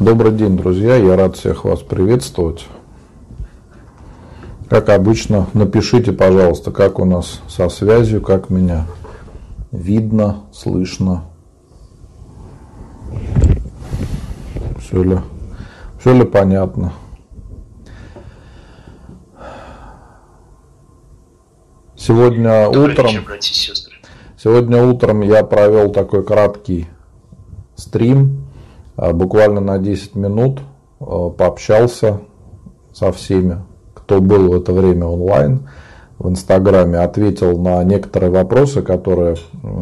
Добрый день, друзья. Я рад всех вас приветствовать. Как обычно, напишите, пожалуйста, как у нас со связью, как меня видно, слышно. Все ли, все ли понятно? Сегодня Добрый утром, вечер, братья и сестры. Сегодня утром я провел такой краткий стрим, а, буквально на 10 минут, а, пообщался со всеми, кто был в это время онлайн в Инстаграме, ответил на некоторые вопросы, которые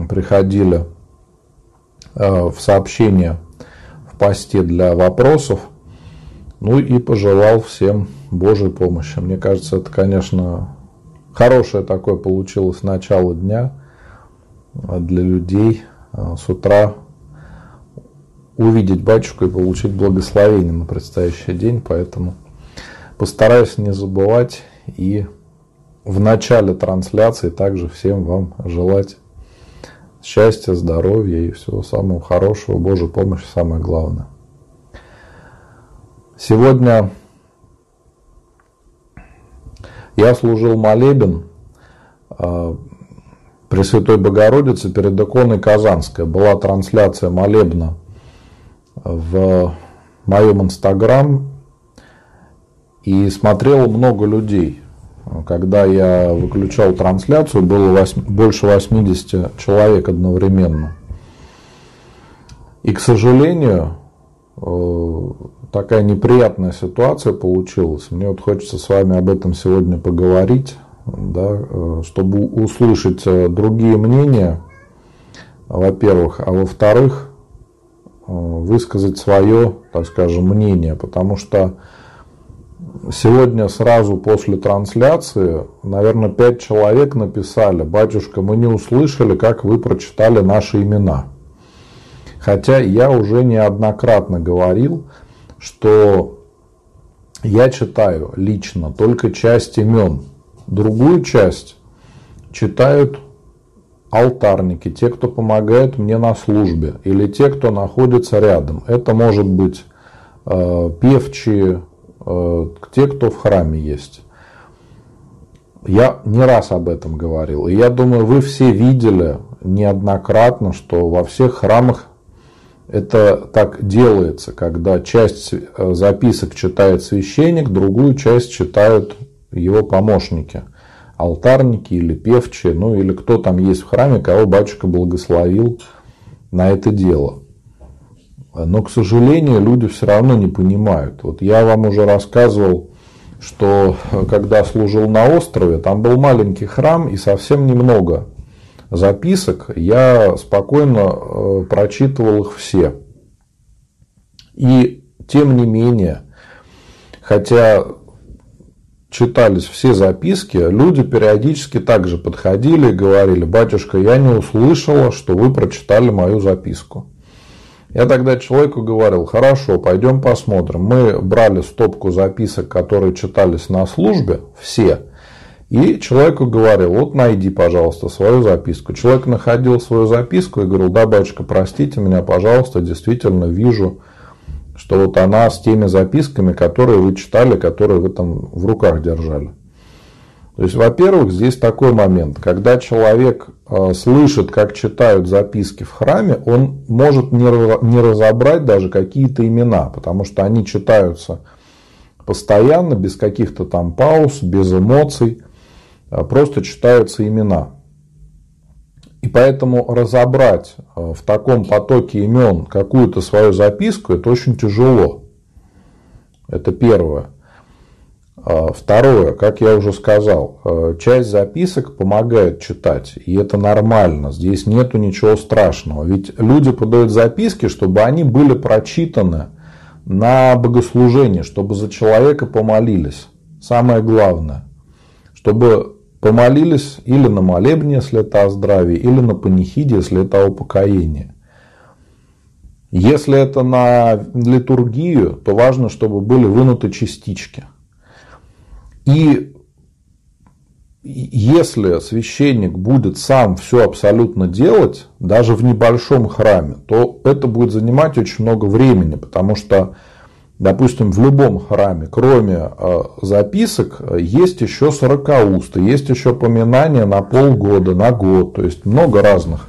приходили а, в сообщения в посте для вопросов. Ну и пожелал всем Божьей помощи. Мне кажется, это, конечно, Хорошее такое получилось начало дня для людей а, с утра увидеть батюшку и получить благословение на предстоящий день. Поэтому постараюсь не забывать и в начале трансляции также всем вам желать счастья, здоровья и всего самого хорошего, Божьей помощи самое главное. Сегодня я служил молебен а, Пресвятой Богородице перед иконой Казанской. Была трансляция молебна в моем инстаграм и смотрело много людей. Когда я выключал трансляцию, было 8, больше 80 человек одновременно. И, к сожалению, э, такая неприятная ситуация получилась. Мне вот хочется с вами об этом сегодня поговорить, да, э, чтобы услышать э, другие мнения, во-первых, а во-вторых, э, высказать свое, так скажем, мнение, потому что сегодня сразу после трансляции, наверное, пять человек написали, батюшка, мы не услышали, как вы прочитали наши имена. Хотя я уже неоднократно говорил, что я читаю лично только часть имен. Другую часть читают алтарники, те, кто помогает мне на службе, или те, кто находится рядом. Это может быть э, певчие, э, те, кто в храме есть. Я не раз об этом говорил. И я думаю, вы все видели неоднократно, что во всех храмах это так делается, когда часть э, записок читает священник, другую часть читают его помощники, алтарники или певчие, ну или кто там есть в храме, кого батюшка благословил на это дело. Но, к сожалению, люди все равно не понимают. Вот я вам уже рассказывал, что э, когда служил на острове, там был маленький храм и совсем немного записок, я спокойно э, прочитывал их все. И тем не менее, хотя читались все записки, люди периодически также подходили и говорили, батюшка, я не услышала, что вы прочитали мою записку. Я тогда человеку говорил, хорошо, пойдем посмотрим. Мы брали стопку записок, которые читались на службе, все, и человеку говорил, вот найди, пожалуйста, свою записку. Человек находил свою записку и говорил, да, батюшка, простите меня, пожалуйста, действительно вижу, что вот она с теми записками, которые вы читали, которые вы там в руках держали. То есть, во-первых, здесь такой момент, когда человек э, слышит, как читают записки в храме, он может не разобрать даже какие-то имена, потому что они читаются постоянно, без каких-то там пауз, без эмоций. А, просто читаются имена. И поэтому разобрать а, в таком потоке имен какую-то свою записку, это очень тяжело. Это первое. А, второе, как я уже сказал, часть записок помогает читать, и это нормально, здесь нету ничего страшного. Ведь люди подают записки, чтобы они были прочитаны на богослужении, чтобы за человека помолились. Самое главное, чтобы Помолились или на молебне, если это о здравии, или на панихиде, если это о упокоении. Если это на литургию, то важно, чтобы были вынуты частички. И если священник будет сам все абсолютно делать, даже в небольшом храме, то это будет занимать очень много времени, потому что, допустим, в любом храме, кроме э, записок, есть еще сорокаусты, есть еще поминания на полгода, на год, то есть много разных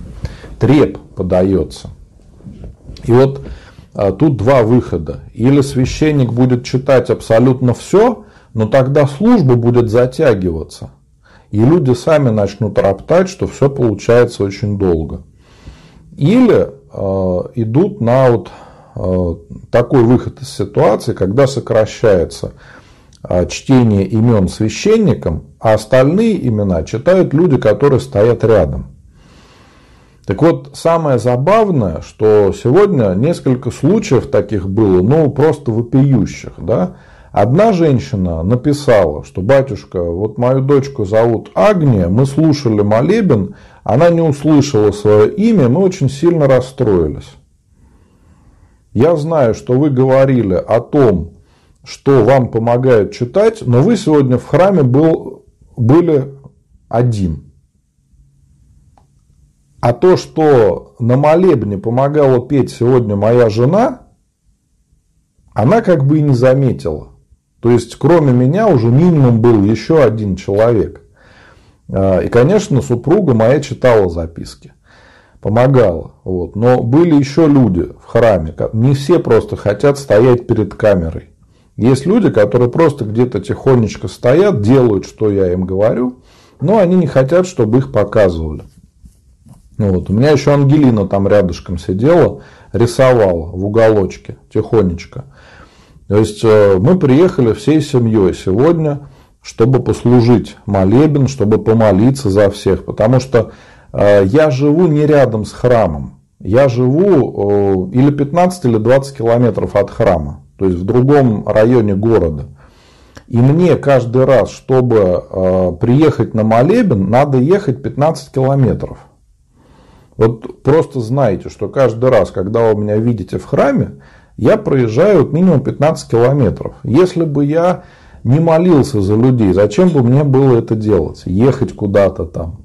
треп подается. И вот э, тут два выхода. Или священник будет читать абсолютно все, но тогда служба будет затягиваться – и люди сами начнут роптать, что все получается очень долго. Или э, идут на вот такой выход из ситуации, когда сокращается э, чтение имен священникам, а остальные имена читают люди, которые стоят рядом. Так вот, самое забавное, что сегодня несколько случаев таких было, ну, просто вопиющих, да, Одна женщина написала, что батюшка, вот мою дочку зовут Агния, мы слушали молебен, она не услышала свое имя, мы очень сильно расстроились. Я знаю, что вы говорили о том, что вам помогает читать, но вы сегодня в храме был, были один. А то, что на молебне помогала петь сегодня моя жена, она как бы и не заметила. То есть, кроме меня уже минимум был еще один человек. А, и, конечно, супруга моя читала записки, помогала. Вот. Но были еще люди в храме. Не все просто хотят стоять перед камерой. Есть люди, которые просто где-то тихонечко стоят, делают, что я им говорю, но они не хотят, чтобы их показывали. Вот. У меня еще Ангелина там рядышком сидела, рисовала в уголочке тихонечко. То есть э, мы приехали всей семьей сегодня, чтобы послужить молебен, чтобы помолиться за всех, потому что я живу не рядом с храмом. Я живу э, или 15, или 20 километров от храма, то есть в другом районе города. И мне каждый раз, чтобы приехать на молебен, надо ехать 15 километров. Вот просто знайте, что каждый раз, когда вы меня видите в храме, я проезжаю минимум 15 километров. Если бы я не молился за людей, зачем бы мне было это делать? Ехать куда-то там.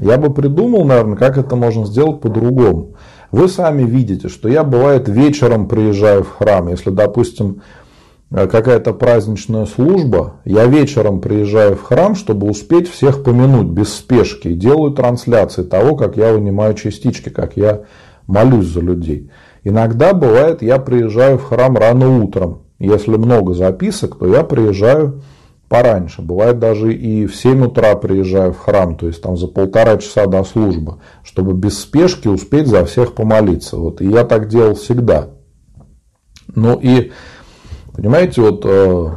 Я бы придумал, наверное, как это можно сделать по-другому. Вы сами видите, что я бывает вечером приезжаю в храм. Если, допустим, какая-то праздничная служба, я вечером приезжаю в храм, чтобы успеть всех помянуть без спешки. Делаю трансляции того, как я вынимаю частички, как я молюсь за людей. Иногда бывает, я приезжаю в храм рано утром. Если много записок, то я приезжаю пораньше. Бывает даже и в 7 утра приезжаю в храм, то есть там за полтора часа до службы, чтобы без спешки успеть за всех помолиться. Вот. И я так делал всегда. Ну и, понимаете, вот э,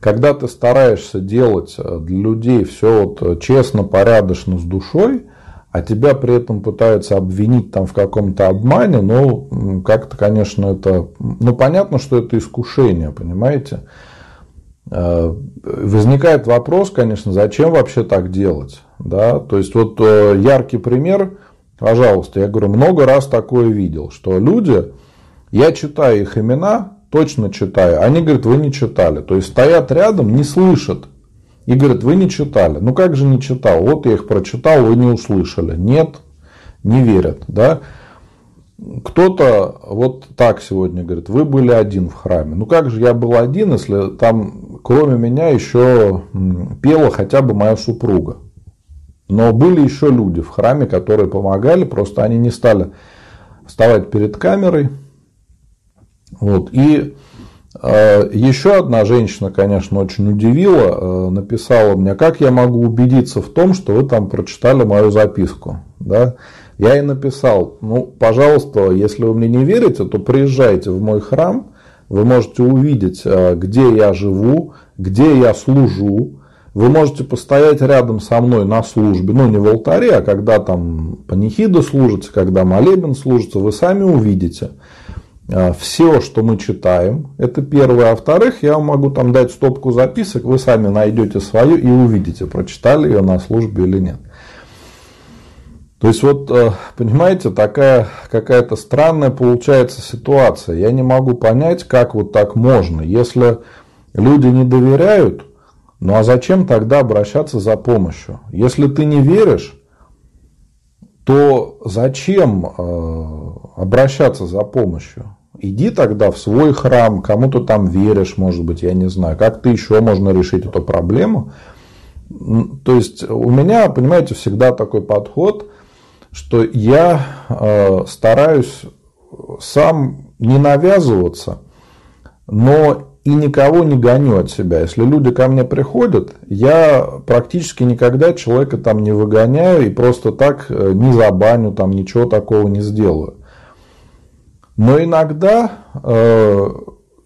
когда ты стараешься делать для людей все вот э, честно, порядочно, с душой, а тебя при этом пытаются обвинить там в каком-то обмане, ну, как-то, конечно, это, ну, понятно, что это искушение, понимаете? Возникает вопрос, конечно, зачем вообще так делать, да, то есть вот э, яркий пример, пожалуйста, я говорю, много раз такое видел, что люди, я читаю их имена, точно читаю, они говорят, вы не читали, то есть стоят рядом, не слышат, и говорит, вы не читали. Ну как же не читал? Вот я их прочитал, вы не услышали. Нет, не верят. Да? Кто-то вот так сегодня говорит, вы были один в храме. Ну как же я был один, если там кроме меня еще пела хотя бы моя супруга. Но были еще люди в храме, которые помогали, просто они не стали вставать перед камерой. Вот. И Э, Еще одна женщина, конечно, очень удивила, э, написала мне, как я могу убедиться в том, что вы там прочитали мою записку. Да? Я ей написал, ну, пожалуйста, если вы мне не верите, то приезжайте в мой храм, вы можете увидеть, э, где я живу, где я служу, вы можете постоять рядом со мной на службе, ну не в алтаре, а когда там панихида служится, когда молебен служится, вы сами увидите, а, все, что мы читаем, это первое. А во-вторых, я могу там дать стопку записок, вы сами найдете свою и увидите, прочитали ее на службе или нет. То есть, вот, э, понимаете, такая какая-то странная получается ситуация. Я не могу понять, как вот так можно. Если люди не доверяют, Ну а зачем тогда обращаться за помощью? Если ты не веришь, то зачем э, обращаться за помощью? Иди тогда в свой храм, кому-то там веришь, может быть, я не знаю. Как ты еще можно решить эту проблему? То есть у меня, понимаете, всегда такой подход, что я э, стараюсь сам не навязываться, но и никого не гоню от себя. Если люди ко мне приходят, я практически никогда человека там не выгоняю и просто так э, не забаню, там ничего такого не сделаю. Но иногда, э,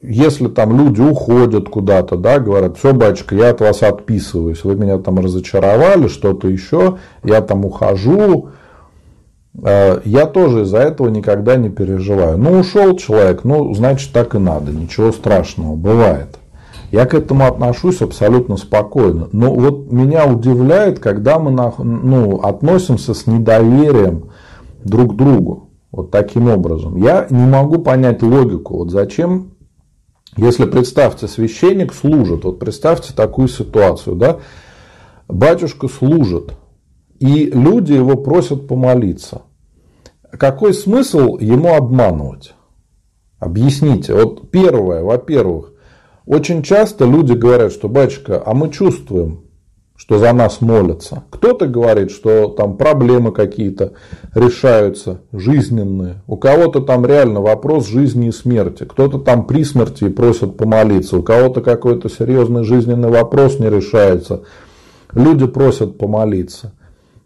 если там люди уходят куда-то, да, говорят, все, батюшка, я от вас отписываюсь, вы меня там разочаровали, что-то еще, я там ухожу, я тоже из-за этого никогда не переживаю. Ну, ушел человек, ну, значит, так и надо, ничего страшного, бывает. Я к этому отношусь абсолютно спокойно. Но вот меня удивляет, когда мы ну, относимся с недоверием друг к другу. Вот таким образом. Я не могу понять логику. Вот зачем, если представьте, священник служит. Вот представьте такую ситуацию. Да? Батюшка служит. И люди его просят помолиться. Какой смысл ему обманывать? Объясните. Вот первое, во-первых, очень часто люди говорят, что батюшка, а мы чувствуем, что за нас молятся. Кто-то говорит, что там проблемы какие-то решаются, жизненные. У кого-то там реально вопрос жизни и смерти. Кто-то там при смерти и просит помолиться. У кого-то какой-то серьезный жизненный вопрос не решается. Люди просят помолиться.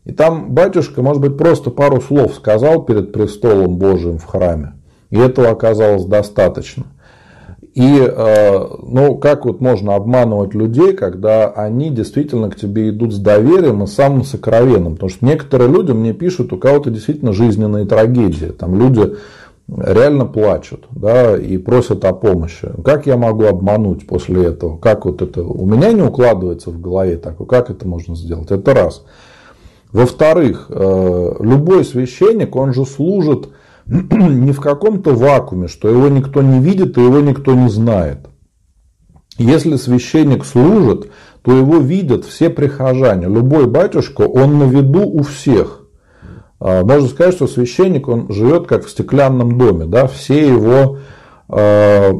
И там батюшка, может быть, просто пару слов сказал перед престолом Божиим в храме. И этого оказалось достаточно. И э, ну, как вот можно обманывать людей, когда они действительно к тебе идут с доверием и самым сокровенным. Потому что некоторые люди мне пишут, у кого-то действительно жизненные трагедии. Там люди реально плачут да, и просят о помощи. Как я могу обмануть после этого? Как вот это у меня не укладывается в голове так, как это можно сделать? Это раз. Во-вторых, э, любой священник, он же служит не в каком-то вакууме, что его никто не видит и его никто не знает. Если священник служит, то его видят все прихожане. Любой батюшка, он на виду у всех. А, можно сказать, что священник, он живет как в стеклянном доме. Да? Все, его, э,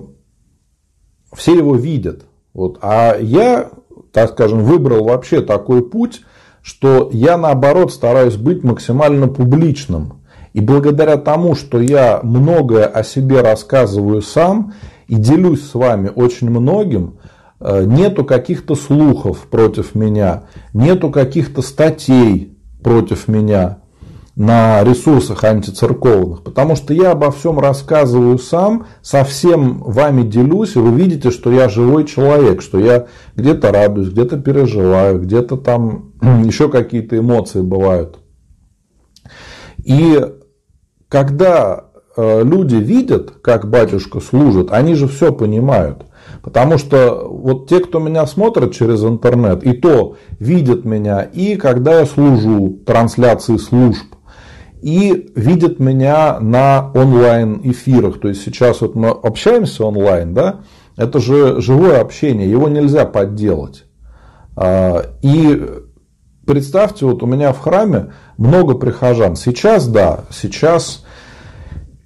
все его видят. Вот. А я, так скажем, выбрал вообще такой путь, что я наоборот стараюсь быть максимально публичным. И благодаря тому, что я многое о себе рассказываю сам и делюсь с вами очень многим, э, нету каких-то слухов против меня, нету каких-то статей против меня на ресурсах антицерковных, потому что я обо всем рассказываю сам, со всем вами делюсь, и вы видите, что я живой человек, что я где-то радуюсь, где-то переживаю, где-то там еще какие-то эмоции бывают. И когда э, люди видят, как батюшка служит, они же все понимают. Потому что вот те, кто меня смотрят через интернет, и то видят меня, и когда я служу, трансляции служб, и видят меня на онлайн эфирах. То есть сейчас вот мы общаемся онлайн, да, это же живое общение, его нельзя подделать. А, и представьте, вот у меня в храме много прихожан. Сейчас, да, сейчас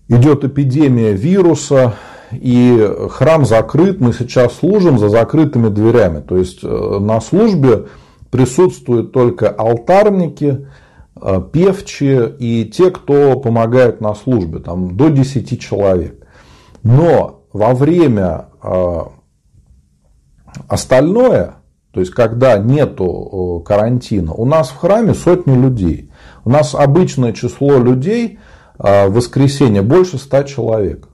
идет эпидемия вируса, и храм закрыт, мы сейчас служим за закрытыми дверями. То есть э, на службе присутствуют только алтарники, Э, певчие и те, кто помогают на службе, там до 10 человек. Но во время э, остальное, то есть когда нету э, карантина, у нас в храме сотни людей. У нас обычное число людей в воскресенье больше 100 человек.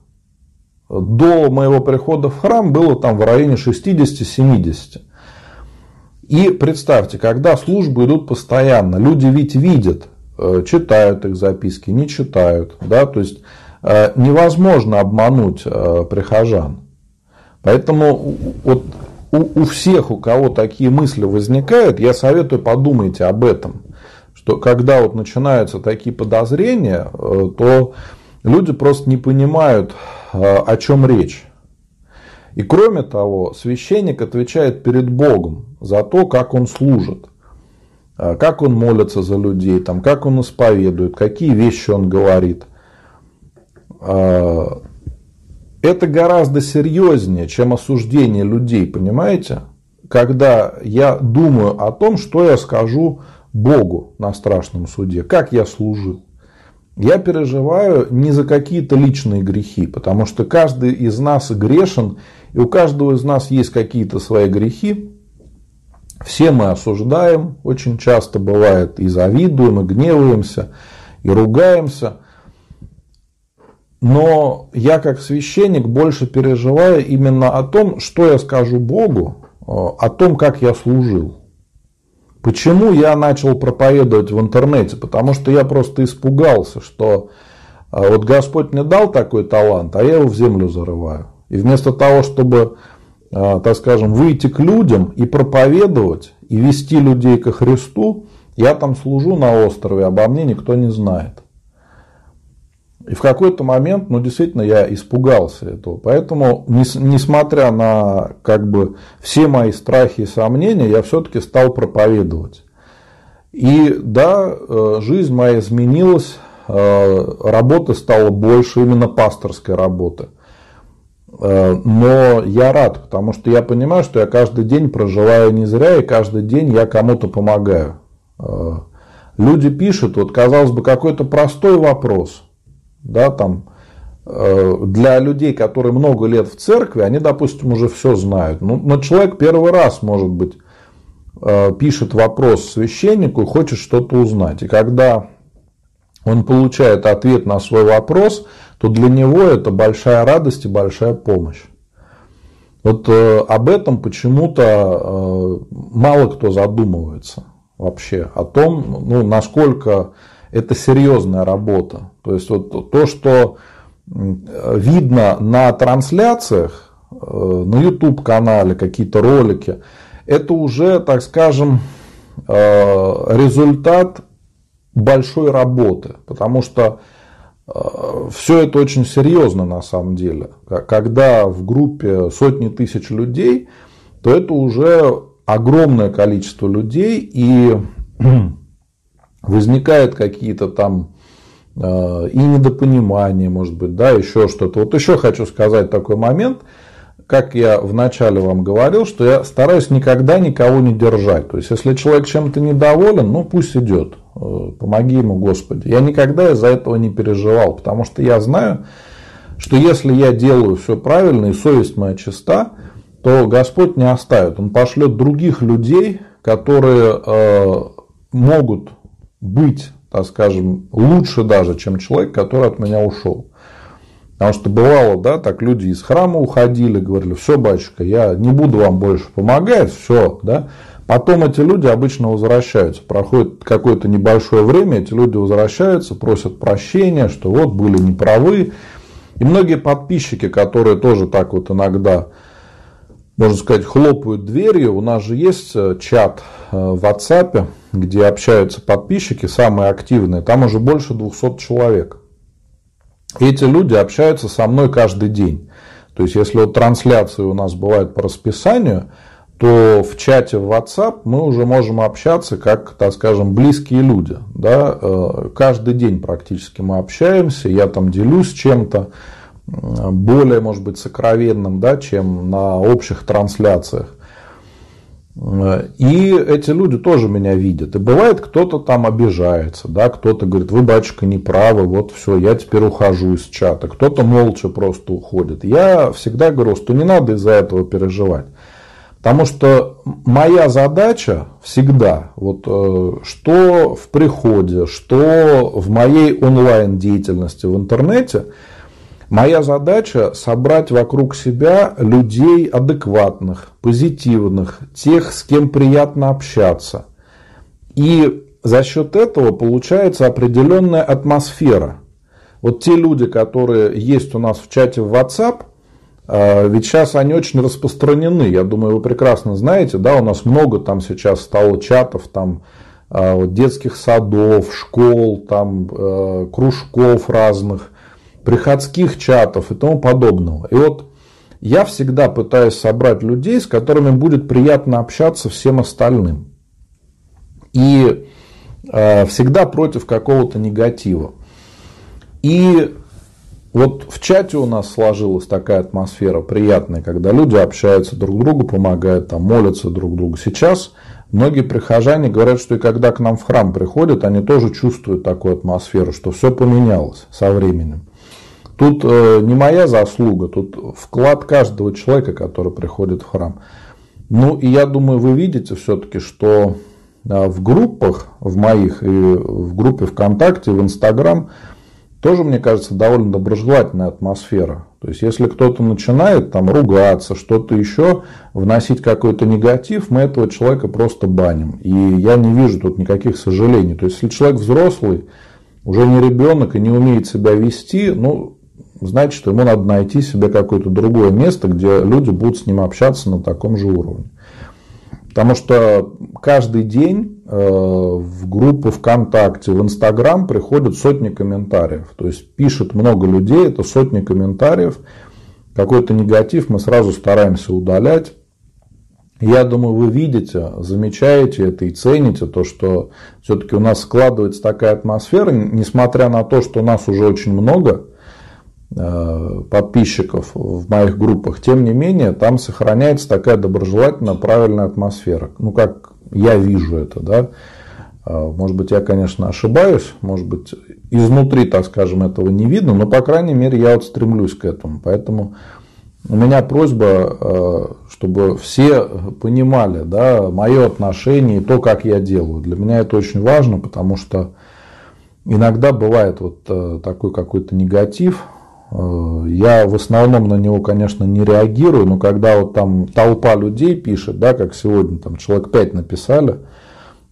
До моего прихода в храм было там в районе 60-70. И представьте, когда службы идут постоянно, люди ведь видят, э, читают их записки, не читают. Да? То есть э, невозможно обмануть э, прихожан. Поэтому вот у, у всех, у кого такие мысли возникают, я советую подумайте об этом. Что когда вот начинаются такие подозрения, то люди просто не понимают, о чем речь. И кроме того, священник отвечает перед Богом за то, как он служит, а, как он молится за людей, там, как он исповедует, какие вещи он говорит. Это гораздо серьезнее, чем осуждение людей, понимаете? Когда я думаю о том, что я скажу Богу на страшном суде, как я служил. Я переживаю не за какие-то личные грехи, потому что каждый из нас грешен, и у каждого из нас есть какие-то свои грехи. Все мы осуждаем, очень часто бывает и завидуем, и гневаемся, и ругаемся. Но я как священник больше переживаю именно о том, что я скажу Богу, о том, как я служил. Почему я начал проповедовать в интернете? Потому что я просто испугался, что а, вот Господь мне дал такой талант, а я его в землю зарываю. И вместо того, чтобы, а, так скажем, выйти к людям и проповедовать, и вести людей ко Христу, я там служу на острове, обо мне никто не знает. И в какой-то момент, ну, действительно, я испугался этого. Поэтому, несмотря на как бы, все мои страхи и сомнения, я все-таки стал проповедовать. И да, э, жизнь моя изменилась, э, работы стало больше, именно пасторской работы. Э, но я рад, потому что я понимаю, что я каждый день проживаю не зря, и каждый день я кому-то помогаю. Люди пишут, вот казалось бы, какой-то простой вопрос – да, там, э, для людей, которые много лет в церкви, они, допустим, уже все знают. Ну, но человек первый раз, может быть, э, пишет вопрос священнику и хочет что-то узнать. И когда он получает ответ на свой вопрос, то для него это большая радость и большая помощь. Вот э, об этом почему-то мало кто задумывается вообще, о том, ну, насколько это серьезная работа. То есть вот то, что видно на трансляциях, э, на YouTube канале, какие-то ролики, это уже, так скажем, э, результат большой работы, потому что э, все это очень серьезно на самом деле. Когда в группе сотни тысяч людей, то это уже огромное количество людей, и возникают какие-то там э, и недопонимания, может быть, да, еще что-то. Вот еще хочу сказать такой момент, как я вначале вам говорил, что я стараюсь никогда никого не держать. То есть, если человек чем-то недоволен, ну пусть идет, э, помоги ему, Господи. Я никогда из-за этого не переживал, потому что я знаю, что если я делаю все правильно и совесть моя чиста, то Господь не оставит. Он пошлет других людей, которые э, могут быть, так скажем, лучше даже, чем человек, который от меня ушел. Потому что бывало, да, так люди из храма уходили, говорили, все, батюшка, я не буду вам больше помогать, все, да. Потом эти люди обычно возвращаются. Проходит какое-то небольшое время, эти люди возвращаются, просят прощения, что вот были неправы. И многие подписчики, которые тоже так вот иногда, можно сказать, хлопают дверью, у нас же есть э, чат э, в WhatsApp, где общаются подписчики, самые активные, там уже больше 200 человек. Эти люди общаются со мной каждый день. То есть, если вот трансляции у нас бывают по расписанию, то в чате в WhatsApp мы уже можем общаться как, так скажем, близкие люди. Да? Э, каждый день практически мы общаемся, я там делюсь чем-то более, может быть, сокровенным, да, чем на общих трансляциях. И эти люди тоже меня видят. И бывает, кто-то там обижается, да, кто-то говорит, вы, батюшка, не правы, вот все, я теперь ухожу из чата. Кто-то молча просто уходит. Я всегда говорю, что не надо из-за этого переживать. Потому что моя задача всегда, вот, э, что в приходе, что в моей онлайн деятельности в интернете – Моя задача собрать вокруг себя людей адекватных, позитивных, тех, с кем приятно общаться. И за счет этого получается определенная атмосфера. Вот те люди, которые есть у нас в чате в WhatsApp, а, ведь сейчас они очень распространены. Я думаю, вы прекрасно знаете, да, у нас много там сейчас стало чатов, там а, детских садов, школ, там а, кружков разных приходских чатов и тому подобного. И вот я всегда пытаюсь собрать людей, с которыми будет приятно общаться всем остальным. И э, всегда против какого-то негатива. И вот в чате у нас сложилась такая атмосфера приятная, когда люди общаются друг другу, помогают, там, молятся друг другу. Сейчас многие прихожане говорят, что и когда к нам в храм приходят, они тоже чувствуют такую атмосферу, что все поменялось со временем. Тут э, не моя заслуга, тут вклад каждого человека, который приходит в храм. Ну и я думаю, вы видите все-таки, что э, в группах, в моих, и в группе ВКонтакте, в Инстаграм, тоже, мне кажется, довольно доброжелательная атмосфера. То есть, если кто-то начинает там ругаться, что-то еще, вносить какой-то негатив, мы этого человека просто баним. И я не вижу тут никаких сожалений. То есть, если человек взрослый, уже не ребенок и не умеет себя вести, ну, значит, что ему надо найти себе какое-то другое место, где люди будут с ним общаться на таком же уровне. Потому что каждый день э, в группу ВКонтакте, в Инстаграм приходят сотни комментариев. То есть пишет много людей, это сотни комментариев. Какой-то негатив мы сразу стараемся удалять. Я думаю, вы видите, замечаете это и цените то, что все-таки у нас складывается такая атмосфера, несмотря на то, что нас уже очень много, подписчиков в моих группах, тем не менее, там сохраняется такая доброжелательная, правильная атмосфера. Ну, как я вижу это, да. Э, может быть, я, конечно, ошибаюсь, может быть, изнутри, так скажем, этого не видно, но, по крайней мере, я вот стремлюсь к этому. Поэтому у меня просьба, э, чтобы все понимали да, мое отношение и то, как я делаю. Для меня это очень важно, потому что иногда бывает вот такой какой-то негатив, Э, я в основном на него, конечно, не реагирую, но когда вот там толпа людей пишет, да, как сегодня там человек 5 написали,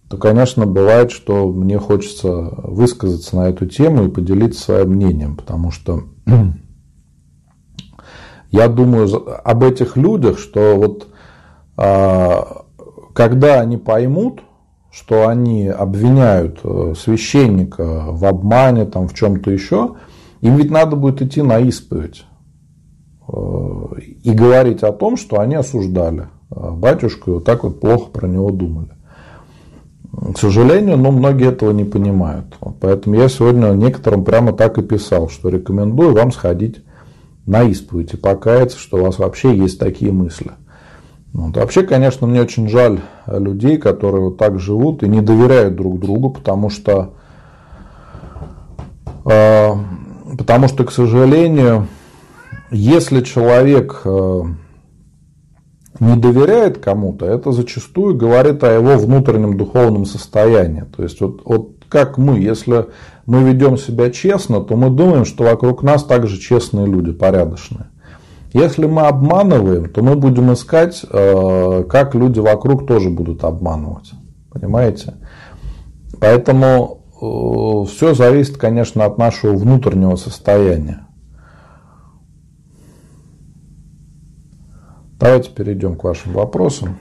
то, конечно, бывает, что мне хочется высказаться на эту тему и поделиться своим мнением, потому что я думаю об этих людях, что вот а, когда они поймут, что они обвиняют э, священника в обмане, там, в чем-то еще, им ведь надо будет идти на исповедь э, и говорить о том, что они осуждали э, батюшку и вот так вот плохо про него думали. К сожалению, но многие этого не понимают. Поэтому я сегодня некоторым прямо так и писал, что рекомендую вам сходить на исповедь и покаяться, что у вас вообще есть такие мысли. Вот. Вообще, конечно, мне очень жаль людей, которые вот так живут и не доверяют друг другу, потому что э, Потому что, к сожалению, если человек э, не доверяет кому-то, это зачастую говорит о его внутреннем духовном состоянии. То есть, вот, вот как мы, если мы ведем себя честно, то мы думаем, что вокруг нас также честные люди, порядочные. Если мы обманываем, то мы будем искать, э, как люди вокруг тоже будут обманывать. Понимаете? Поэтому все зависит, конечно, от нашего внутреннего состояния. Давайте перейдем к вашим вопросам.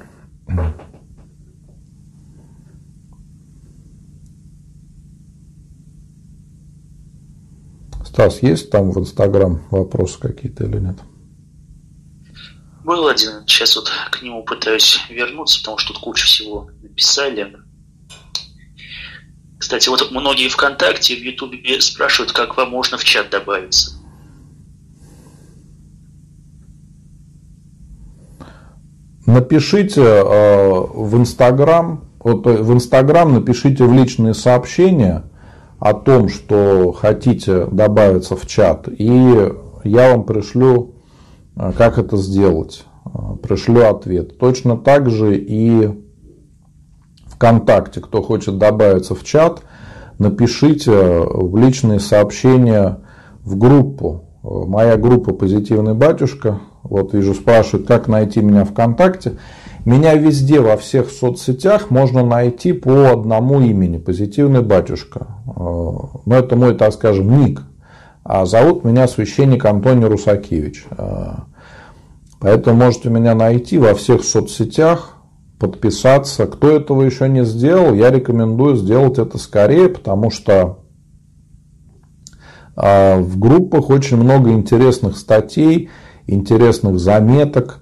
Стас, есть там в Инстаграм вопросы какие-то или нет? Был один, сейчас вот к нему пытаюсь вернуться, потому что тут кучу всего написали. Кстати, вот многие ВКонтакте, в Ютубе спрашивают, как вам можно в чат добавиться. Напишите э, в Инстаграм, вот э, в Инстаграм напишите в личные сообщения о том, что хотите добавиться в чат, и я вам пришлю, э, как это сделать. Пришлю ответ. Точно так же и ВКонтакте, кто хочет добавиться в чат, напишите в личные сообщения в группу. Моя группа «Позитивный батюшка». Вот вижу, спрашивают, как найти меня ВКонтакте. Меня везде, во всех соцсетях можно найти по одному имени «Позитивный батюшка». Ну, это мой, так скажем, ник. А зовут меня священник Антоний Русакевич. Поэтому можете меня найти во всех соцсетях подписаться. Кто этого еще не сделал, я рекомендую сделать это скорее, потому что а, в группах очень много интересных статей, интересных заметок.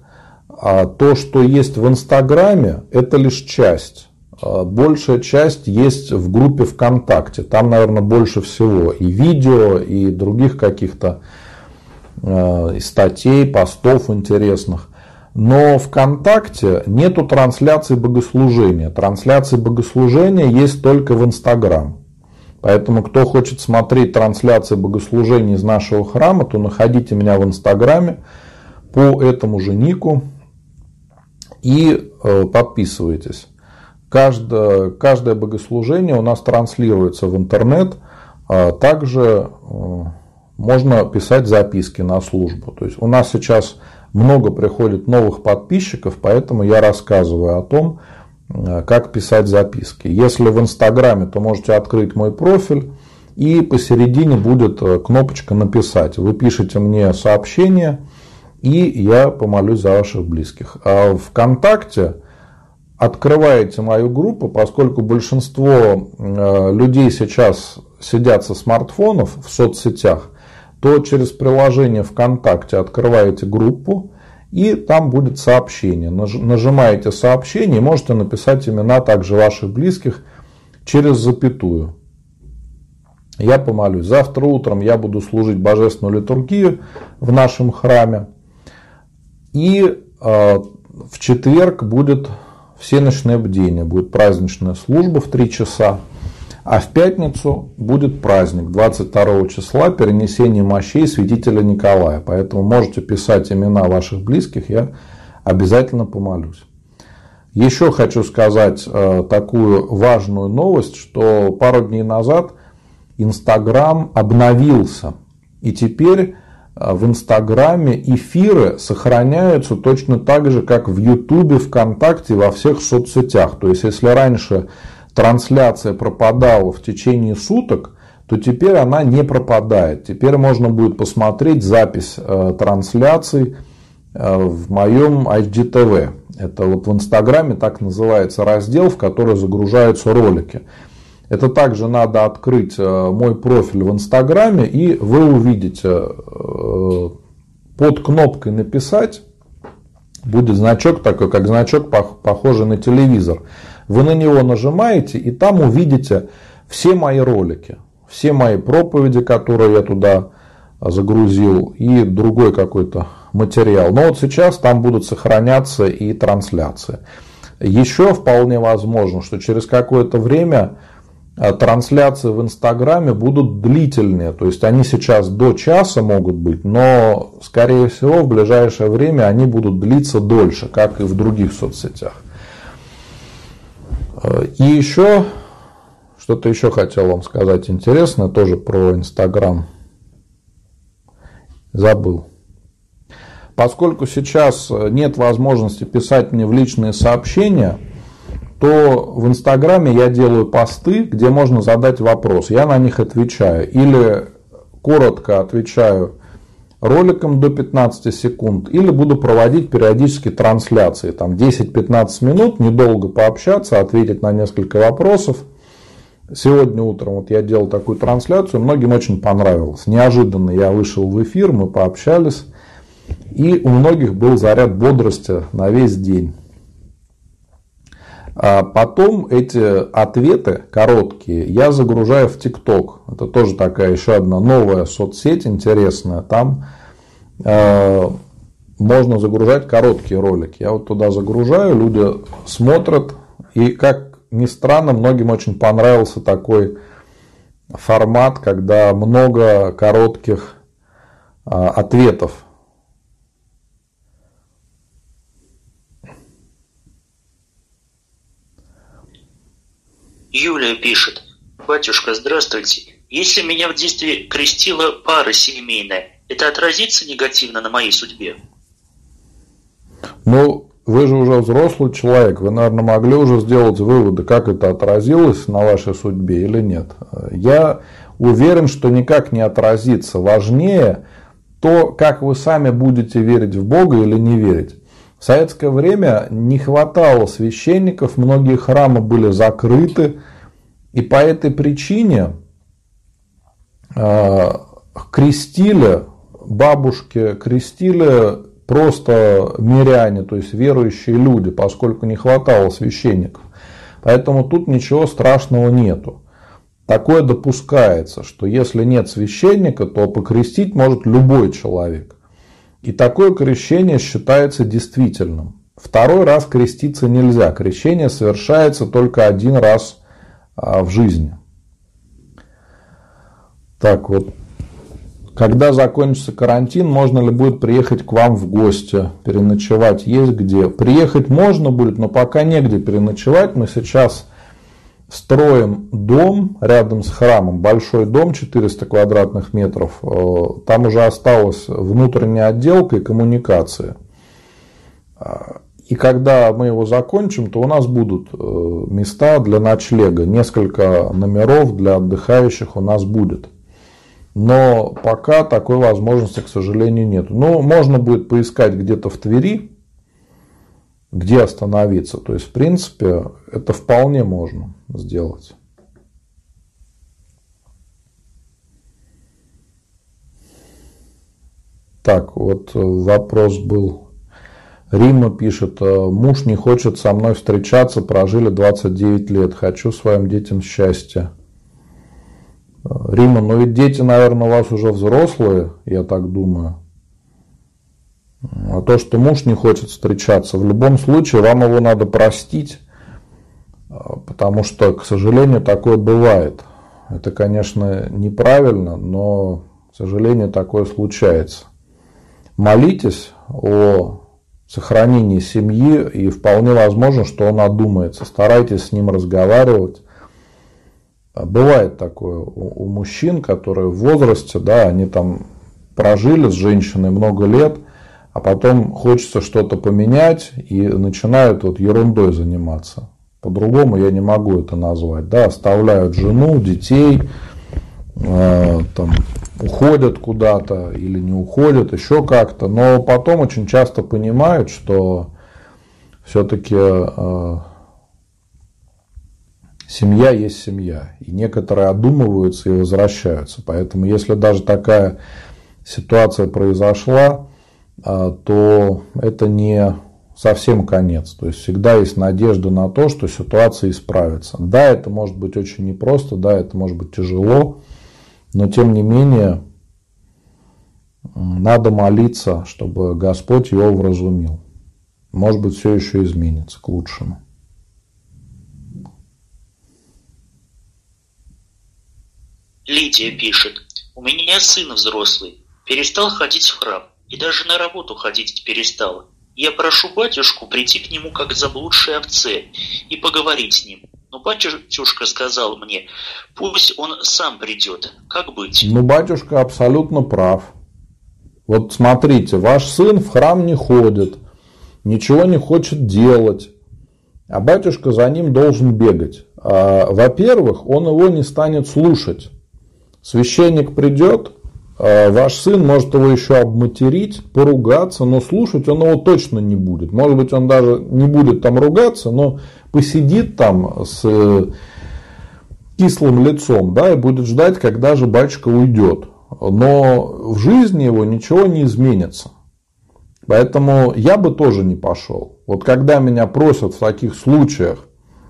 А то, что есть в Инстаграме, это лишь часть. А большая часть есть в группе ВКонтакте. Там, наверное, больше всего и видео, и других каких-то статей, постов интересных. Но ВКонтакте нету трансляции богослужения. Трансляции богослужения есть только в Инстаграм. Поэтому, кто хочет смотреть трансляции богослужений из нашего храма, то находите меня в Инстаграме по этому же нику и э, подписывайтесь. Каждое, каждое богослужение у нас транслируется в интернет. А также э, можно писать записки на службу. То есть у нас сейчас много приходит новых подписчиков, поэтому я рассказываю о том, э, как писать записки. Если в Инстаграме, то можете открыть мой профиль, и посередине будет э, кнопочка «Написать». Вы пишете мне сообщение, и я помолюсь за ваших близких. А ВКонтакте открываете мою группу, поскольку большинство э, людей сейчас сидят со смартфонов в соцсетях, то через приложение ВКонтакте открываете группу, и там будет сообщение. Нажимаете сообщение и можете написать имена также ваших близких через запятую. Я помолюсь. Завтра утром я буду служить божественную литургию в нашем храме. И э, в четверг будет всеночное бдение, будет праздничная служба в 3 часа. А в пятницу будет праздник 22 числа перенесение мощей святителя Николая. Поэтому можете писать имена ваших близких, я обязательно помолюсь. Еще хочу сказать э, такую важную новость, что пару дней назад Инстаграм обновился. И теперь э, в Инстаграме эфиры сохраняются точно так же, как в Ютубе, ВКонтакте, во всех соцсетях. То есть, если раньше трансляция пропадала в течение суток, то теперь она не пропадает. Теперь можно будет посмотреть запись э, трансляций э, в моем IGTV. Это вот в Инстаграме так называется раздел, в который загружаются ролики. Это также надо открыть э, мой профиль в Инстаграме, и вы увидите э, под кнопкой «Написать» будет значок такой, как значок, похожий на телевизор. Вы на него нажимаете, и там увидите все мои ролики, все мои проповеди, которые я туда загрузил, и другой какой-то материал. Но вот сейчас там будут сохраняться и трансляции. Еще вполне возможно, что через какое-то время а, трансляции в Инстаграме будут длительные. То есть они сейчас до часа могут быть, но скорее всего в ближайшее время они будут длиться дольше, как и в других соцсетях. И еще, что-то еще хотел вам сказать интересное, тоже про Инстаграм. Забыл. Поскольку сейчас нет возможности писать мне в личные сообщения, то в Инстаграме я делаю посты, где можно задать вопрос. Я на них отвечаю. Или коротко отвечаю роликом до 15 секунд или буду проводить периодически трансляции, там 10-15 минут, недолго пообщаться, ответить на несколько вопросов. Сегодня утром вот я делал такую трансляцию, многим очень понравилось. Неожиданно я вышел в эфир, мы пообщались, и у многих был заряд бодрости на весь день. А потом эти ответы короткие я загружаю в ТикТок. Это тоже такая еще одна новая соцсеть интересная. Там э, можно загружать короткие ролики. Я вот туда загружаю, люди смотрят. И как ни странно, многим очень понравился такой формат, когда много коротких э, ответов Юлия пишет. Батюшка, здравствуйте. Если меня в детстве крестила пара семейная, это отразится негативно на моей судьбе? Ну, вы же уже взрослый человек, вы, наверное, могли уже сделать выводы, как это отразилось на вашей судьбе или нет. Я уверен, что никак не отразится. Важнее то, как вы сами будете верить в Бога или не верить. В советское время не хватало священников, многие храмы были закрыты, и по этой причине э, крестили бабушки крестили просто миряне, то есть верующие люди, поскольку не хватало священников. Поэтому тут ничего страшного нету. Такое допускается, что если нет священника, то покрестить может любой человек. И такое крещение считается действительным. Второй раз креститься нельзя. Крещение совершается только один раз а, в жизни. Так вот, когда закончится карантин, можно ли будет приехать к вам в гости, переночевать есть где? Приехать можно будет, но пока негде переночевать. Мы сейчас строим дом рядом с храмом, большой дом, 400 квадратных метров. Э, там уже осталась внутренняя отделка и коммуникация. И когда мы его закончим, то у нас будут э, места для ночлега. Несколько номеров для отдыхающих у нас будет. Но пока такой возможности, к сожалению, нет. Но можно будет поискать где-то в Твери, где остановиться. То есть, в принципе, это вполне можно сделать. Так, вот вопрос был. Рима пишет, муж не хочет со мной встречаться, прожили 29 лет, хочу своим детям счастья. Рима, но ведь дети, наверное, у вас уже взрослые, я так думаю. А то, что муж не хочет встречаться, в любом случае вам его надо простить, потому что, к сожалению, такое бывает. Это, конечно, неправильно, но, к сожалению, такое случается. Молитесь о сохранении семьи, и вполне возможно, что он одумается. Старайтесь с ним разговаривать, а бывает такое у мужчин, которые в возрасте, да, они там прожили с женщиной много лет, а потом хочется что-то поменять и начинают вот ерундой заниматься. По-другому я не могу это назвать. Да, оставляют жену, детей, э, там, уходят куда-то или не уходят, еще как-то. Но потом очень часто понимают, что все-таки э, семья есть семья. И некоторые одумываются и возвращаются. Поэтому если даже такая ситуация произошла, а, то это не совсем конец. То есть всегда есть надежда на то, что ситуация исправится. Да, это может быть очень непросто, да, это может быть тяжело, но тем не менее надо молиться, чтобы Господь его вразумил. Может быть, все еще изменится к лучшему. Лидия пишет. У меня сын взрослый. Перестал ходить в храм. И даже на работу ходить перестал. Я прошу батюшку прийти к нему как заблудшей овце и поговорить с ним. Но батюшка сказал мне, пусть он сам придет. Как быть? Ну, батюшка абсолютно прав. Вот смотрите, ваш сын в храм не ходит, ничего не хочет делать, а батюшка за ним должен бегать. А, во-первых, он его не станет слушать. Священник придет, ваш сын может его еще обматерить, поругаться, но слушать он его точно не будет. Может быть, он даже не будет там ругаться, но посидит там с кислым лицом, да, и будет ждать, когда же батюшка уйдет. Но в жизни его ничего не изменится. Поэтому я бы тоже не пошел. Вот когда меня просят в таких случаях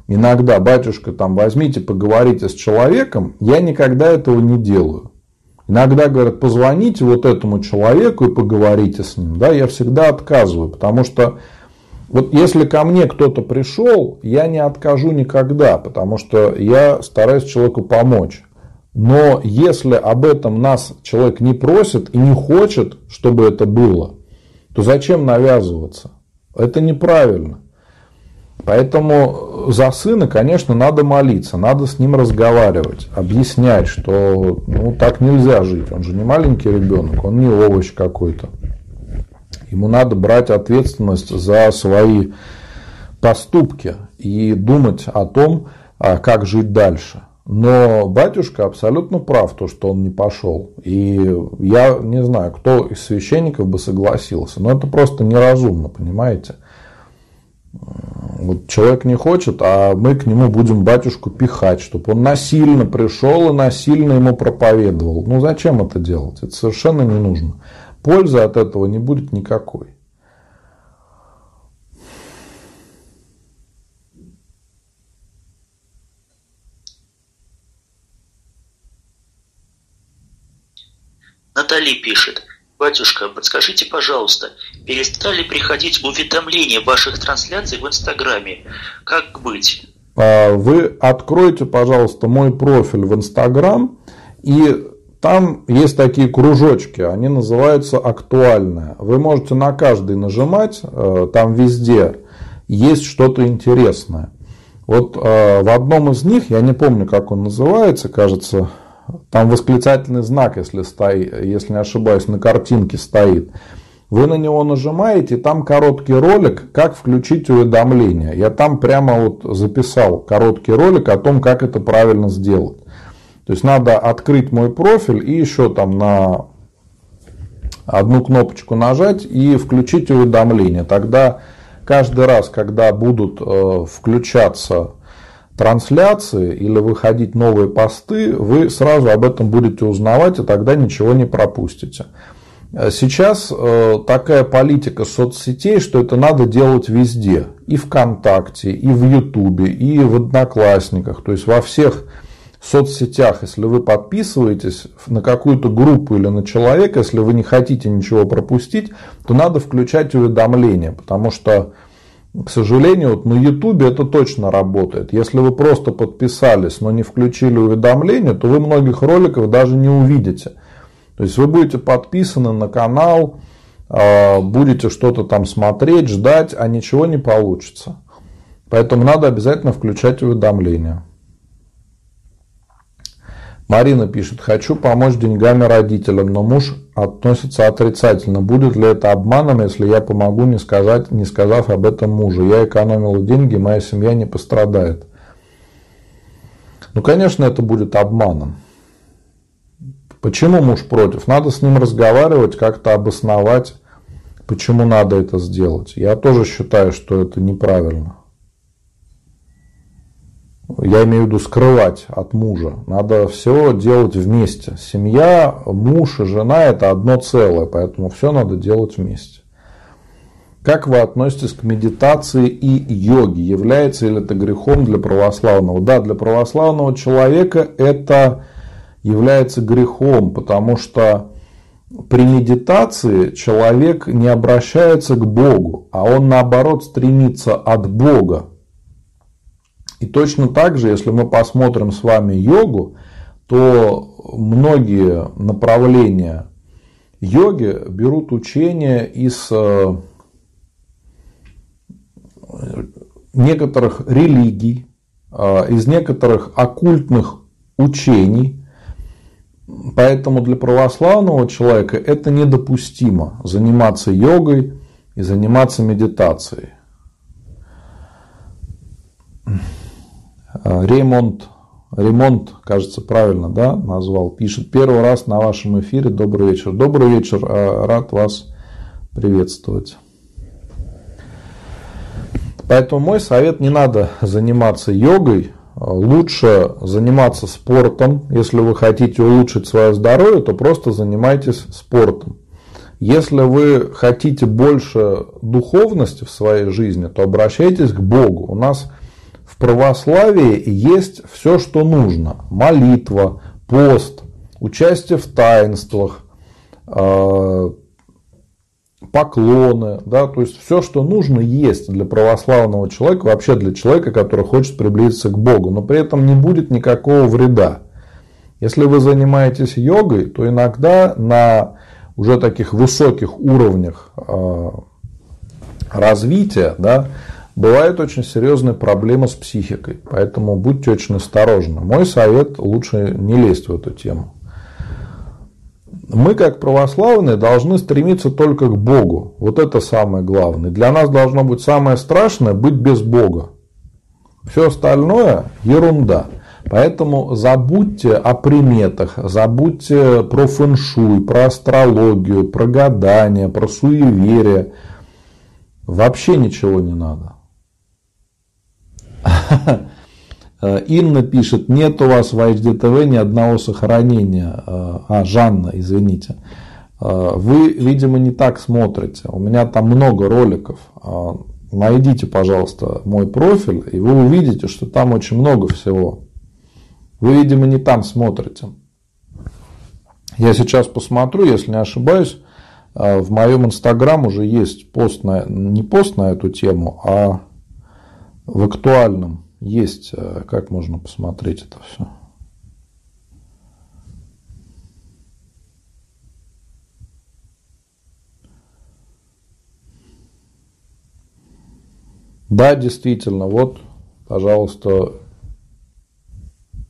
иногда, батюшка, там возьмите, поговорите с человеком, я никогда этого не делаю. Иногда говорят, позвоните вот этому человеку и поговорите с ним. Да, я всегда отказываю, потому что вот если ко мне кто-то пришел, я не откажу никогда, потому что я стараюсь человеку помочь. Но если об этом нас человек не просит и не хочет, чтобы это было, то зачем навязываться? Это неправильно. Поэтому за сына, конечно, надо молиться, надо с ним разговаривать, объяснять, что ну, так нельзя жить. Он же не маленький ребенок, он не овощ какой-то. Ему надо брать ответственность за свои поступки и думать о том, а, как жить дальше. Но батюшка абсолютно прав, то, что он не пошел. И я не знаю, кто из священников бы согласился. Но это просто неразумно, понимаете? Вот человек не хочет, а мы к нему будем батюшку пихать, чтобы он насильно пришел и насильно ему проповедовал. Ну зачем это делать? Это совершенно не нужно. пользы от этого не будет никакой. Натали пишет. Батюшка, подскажите, пожалуйста, перестали приходить уведомления ваших трансляций в Инстаграме? Как быть? А, вы откройте, пожалуйста, мой профиль в Инстаграм, и там есть такие кружочки, они называются актуальные. Вы можете на каждый нажимать, э, там везде есть что-то интересное. Вот э, в одном из них, я не помню, как он называется, кажется, там восклицательный знак, если, стоит, если не ошибаюсь, на картинке стоит. Вы на него нажимаете, там короткий ролик, как включить уведомления. Я там прямо вот записал короткий ролик о том, как это правильно сделать. То есть надо открыть мой профиль и еще там на одну кнопочку нажать и включить уведомления. Тогда каждый раз, когда будут э, включаться трансляции или выходить новые посты, вы сразу об этом будете узнавать, и тогда ничего не пропустите. Сейчас э, такая политика соцсетей, что это надо делать везде. И ВКонтакте, и в Ютубе, и в Одноклассниках. То есть во всех соцсетях, если вы подписываетесь на какую-то группу или на человека, если вы не хотите ничего пропустить, то надо включать уведомления. Потому что к сожалению, вот на YouTube это точно работает. Если вы просто подписались, но не включили уведомления, то вы многих роликов даже не увидите. То есть вы будете подписаны на канал, а, будете что-то там смотреть, ждать, а ничего не получится. Поэтому надо обязательно включать уведомления. Марина пишет, хочу помочь деньгами родителям, но муж относится отрицательно. Будет ли это обманом, если я помогу, не, сказать, не сказав об этом мужу? Я экономила деньги, моя семья не пострадает. Ну, конечно, это будет обманом. Почему муж против? Надо с ним разговаривать, как-то обосновать, почему надо это сделать. Я тоже считаю, что это неправильно. Я имею в виду скрывать от мужа. Надо все делать вместе. Семья, муж и жена – это одно целое, поэтому все надо делать вместе. Как вы относитесь к медитации и йоге? Является ли это грехом для православного? Да, для православного человека это является грехом, потому что при медитации человек не обращается к Богу, а он наоборот стремится от Бога. И точно так же, если мы посмотрим с вами йогу, то многие направления йоги берут учения из э, некоторых религий, э, из некоторых оккультных учений. Поэтому для православного человека это недопустимо заниматься йогой и заниматься медитацией. Э, ремонт, ремонт, кажется, правильно да, назвал, пишет первый раз на вашем эфире. Добрый вечер. Добрый вечер, э, рад вас приветствовать. Поэтому мой совет, не надо заниматься йогой, лучше заниматься спортом. Если вы хотите улучшить свое здоровье, то просто занимайтесь спортом. Если вы хотите больше духовности в своей жизни, то обращайтесь к Богу. У нас православии есть все, что нужно. Молитва, пост, участие в таинствах, э, поклоны, да, то есть все, что нужно, есть для православного человека, вообще для человека, который хочет приблизиться к Богу, но при этом не будет никакого вреда. Если вы занимаетесь йогой, то иногда на уже таких высоких уровнях э, развития, да, бывают очень серьезные проблемы с психикой. Поэтому будьте очень осторожны. Мой совет лучше не лезть в эту тему. Мы, как православные, должны стремиться только к Богу. Вот это самое главное. Для нас должно быть самое страшное быть без Бога. Все остальное ерунда. Поэтому забудьте о приметах, забудьте про фэншуй, про астрологию, про гадание, про суеверие. Вообще ничего не надо. Инна пишет, нет у вас в HDTV ни одного сохранения. А, Жанна, извините. А, вы, видимо, не так смотрите. У меня там много роликов. Найдите, пожалуйста, мой профиль, и вы увидите, что там очень много всего. Вы, видимо, не там смотрите. Я сейчас посмотрю, если не ошибаюсь, в моем инстаграм уже есть пост на, не пост на эту тему, а в актуальном есть, как можно посмотреть это все. Да, действительно, вот, пожалуйста,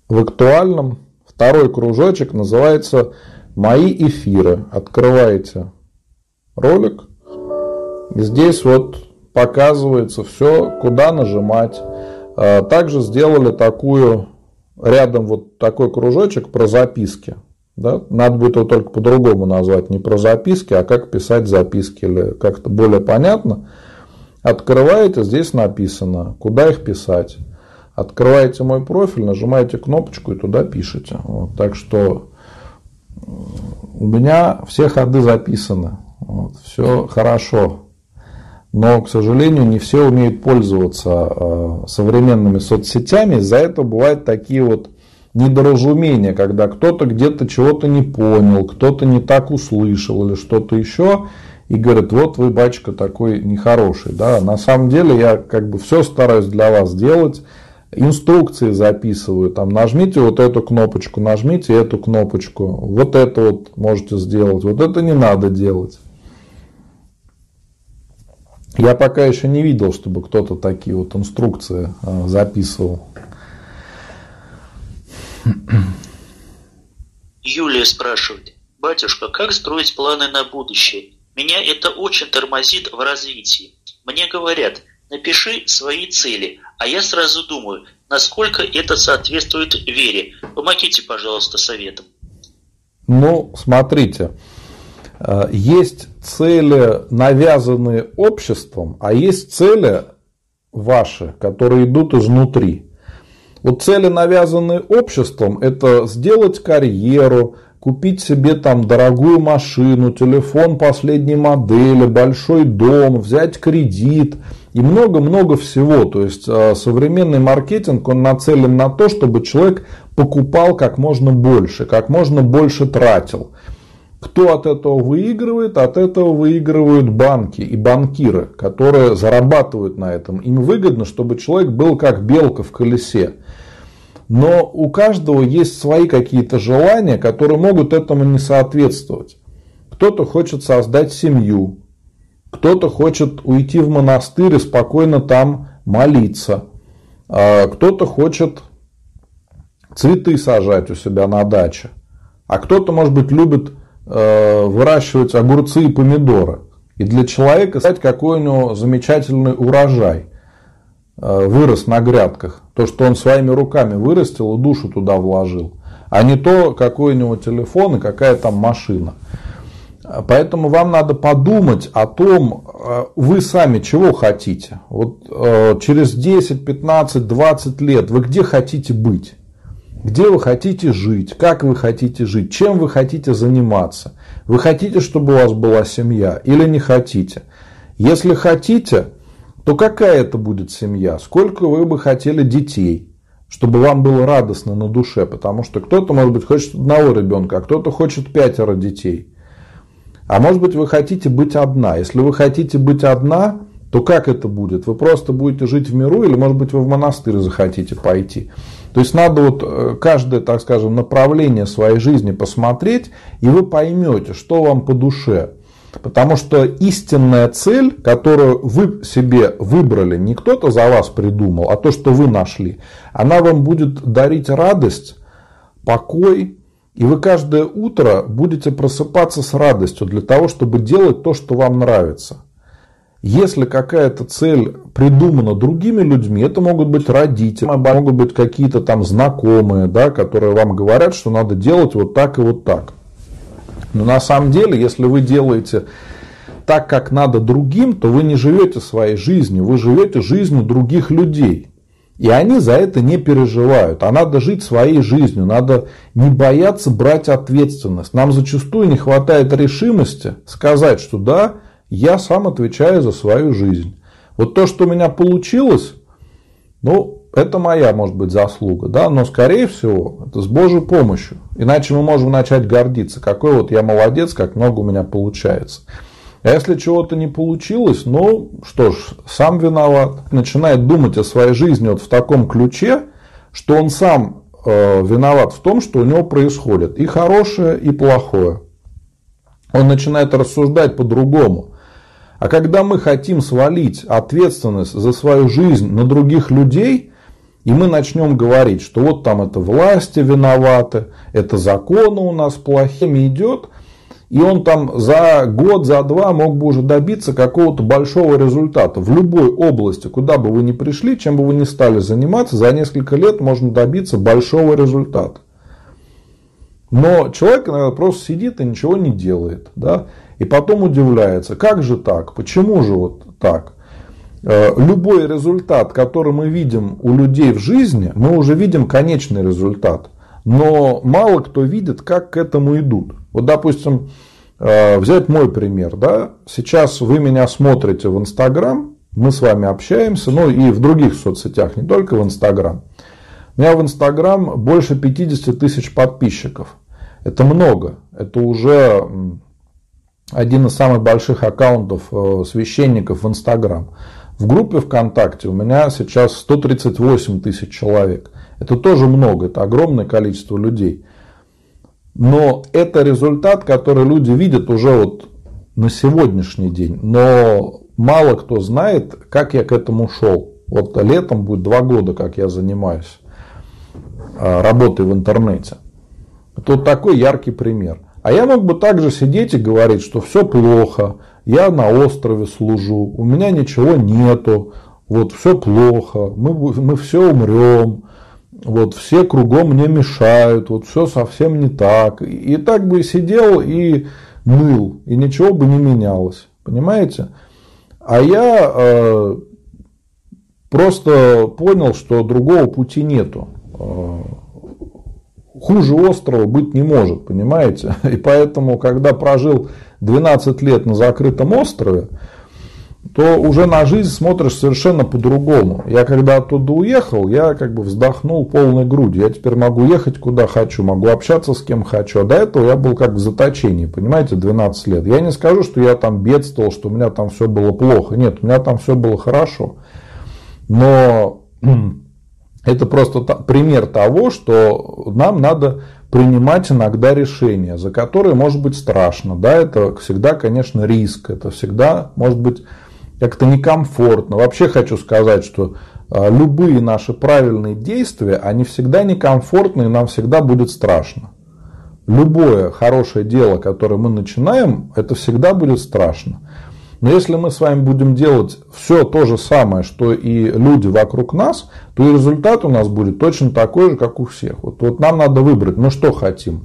в актуальном второй кружочек называется «Мои эфиры». Открываете ролик, и здесь вот показывается все, куда нажимать. А, также сделали такую, рядом вот такой кружочек про записки. Да? Надо будет его только по-другому назвать, не про записки, а как писать записки, или как-то более понятно. Открываете, здесь написано, куда их писать. Открываете мой профиль, нажимаете кнопочку и туда пишете. Вот, так что у меня все ходы записаны. Вот, все хорошо. Но, к сожалению, не все умеют пользоваться э, современными соцсетями. Из-за этого бывают такие вот недоразумения, когда кто-то где-то чего-то не понял, кто-то не так услышал или что-то еще и говорят, вот вы, батюшка, такой нехороший. Да? На самом деле я как бы все стараюсь для вас делать, инструкции записываю, там нажмите вот эту кнопочку, нажмите эту кнопочку, вот это вот можете сделать, вот это не надо делать. Я пока еще не видел, чтобы кто-то такие вот инструкции а, записывал. Юлия спрашивает, батюшка, как строить планы на будущее? Меня это очень тормозит в развитии. Мне говорят, напиши свои цели, а я сразу думаю, насколько это соответствует вере. Помогите, пожалуйста, советом. Ну, смотрите, э, есть цели, навязанные обществом, а есть цели ваши, которые идут изнутри. Вот цели, навязанные обществом, это сделать карьеру, купить себе там дорогую машину, телефон последней модели, большой дом, взять кредит и много-много всего. То есть а, современный маркетинг, он нацелен на то, чтобы человек покупал как можно больше, как можно больше тратил. Кто от этого выигрывает? От этого выигрывают банки и банкиры, которые зарабатывают на этом. Им выгодно, чтобы человек был как белка в колесе. Но у каждого есть свои какие-то желания, которые могут этому не соответствовать. Кто-то хочет создать семью, кто-то хочет уйти в монастырь и спокойно там молиться, а кто-то хочет цветы сажать у себя на даче, а кто-то, может быть, любит выращивать огурцы и помидоры. И для человека стать какой у него замечательный урожай. Э, вырос на грядках, то, что он своими руками вырастил и душу туда вложил, а не то, какой у него телефон и какая там машина. Поэтому вам надо подумать о том, э, вы сами чего хотите. Вот э, через 10, 15, 20 лет вы где хотите быть? Где вы хотите жить? Как вы хотите жить? Чем вы хотите заниматься? Вы хотите, чтобы у вас была семья или не хотите? Если хотите, то какая это будет семья? Сколько вы бы хотели детей, чтобы вам было радостно на душе? Потому что кто-то, может быть, хочет одного ребенка, а кто-то хочет пятеро детей. А может быть, вы хотите быть одна. Если вы хотите быть одна, то как это будет? Вы просто будете жить в миру или, может быть, вы в монастырь захотите пойти? То есть надо вот э, каждое, так скажем, направление своей жизни посмотреть, и вы поймете, что вам по душе. Потому что истинная цель, которую вы себе выбрали, не кто-то за вас придумал, а то, что вы нашли, она вам будет дарить радость, покой, и вы каждое утро будете просыпаться с радостью для того, чтобы делать то, что вам нравится. Если какая-то цель придумана другими людьми, это могут быть родители, могут быть какие-то там знакомые, да, которые вам говорят, что надо делать вот так и вот так. Но на самом деле, если вы делаете так, как надо другим, то вы не живете своей жизнью, вы живете жизнью других людей. И они за это не переживают. А надо жить своей жизнью. Надо не бояться брать ответственность. Нам зачастую не хватает решимости сказать, что да, я сам отвечаю за свою жизнь. Вот то, что у меня получилось, ну, это моя, может быть, заслуга, да, но, скорее всего, это с Божьей помощью. Иначе мы можем начать гордиться, какой вот я молодец, как много у меня получается. А если чего-то не получилось, ну что ж, сам виноват. Начинает думать о своей жизни вот в таком ключе, что он сам э, виноват в том, что у него происходит и хорошее, и плохое. Он начинает рассуждать по-другому. А когда мы хотим свалить ответственность за свою жизнь на других людей, и мы начнем говорить, что вот там это власти виноваты, это законы у нас плохими идет – и он там за год, за два мог бы уже добиться какого-то большого результата. В любой области, куда бы вы ни пришли, чем бы вы ни стали заниматься, за несколько лет можно добиться большого результата. Но человек иногда просто сидит и ничего не делает. Да? И потом удивляется, как же так, почему же вот так. Э, любой результат, который мы видим у людей в жизни, мы уже видим конечный результат. Но мало кто видит, как к этому идут. Вот, допустим, э, взять мой пример. Да? Сейчас вы меня смотрите в Инстаграм, мы с вами общаемся, ну и в других соцсетях, не только в Инстаграм. У меня в Инстаграм больше 50 тысяч подписчиков. Это много. Это уже один из самых больших аккаунтов э, священников в Инстаграм. В группе ВКонтакте у меня сейчас 138 тысяч человек. Это тоже много, это огромное количество людей. Но это результат, который люди видят уже вот на сегодняшний день. Но мало кто знает, как я к этому шел. Вот летом будет два года, как я занимаюсь а, работой в интернете. Это вот такой яркий пример. А я мог бы также сидеть и говорить, что все плохо, я на острове служу, у меня ничего нету, вот все плохо, мы, мы все умрем, вот все кругом мне мешают, вот все совсем не так. И так бы сидел и ныл, и ничего бы не менялось. Понимаете? А я э, просто понял, что другого пути нету. Хуже острова быть не может, понимаете? И поэтому, когда прожил 12 лет на закрытом острове, то уже на жизнь смотришь совершенно по-другому. Я когда оттуда уехал, я как бы вздохнул полной грудью. Я теперь могу ехать куда хочу, могу общаться с кем хочу. А до этого я был как в заточении, понимаете, 12 лет. Я не скажу, что я там бедствовал, что у меня там все было плохо. Нет, у меня там все было хорошо. Но это просто пример того, что нам надо принимать иногда решения, за которые может быть страшно. Да, это всегда, конечно, риск. Это всегда может быть как-то некомфортно. Вообще хочу сказать, что а, любые наши правильные действия, они всегда некомфортны и нам всегда будет страшно. Любое хорошее дело, которое мы начинаем, это всегда будет страшно. Но если мы с вами будем делать все то же самое, что и люди вокруг нас, то и результат у нас будет точно такой же, как у всех. Вот, вот нам надо выбрать, ну что хотим.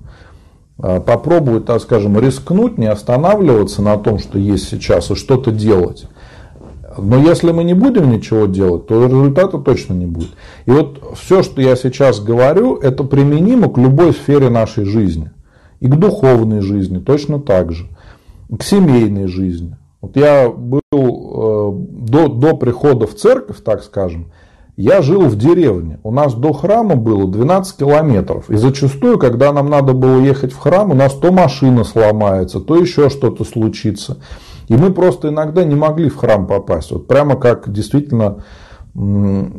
А, попробовать, так скажем, рискнуть, не останавливаться на том, что есть сейчас, и что-то делать. Но если мы не будем ничего делать, то результата точно не будет. И вот все, что я сейчас говорю, это применимо к любой сфере нашей жизни. И к духовной жизни точно так же. К семейной жизни. Вот я был э, до, до прихода в церковь, так скажем, я жил в деревне. У нас до храма было 12 километров. И зачастую, когда нам надо было ехать в храм, у нас то машина сломается, то еще что-то случится. И мы просто иногда не могли в храм попасть. Вот прямо как действительно э,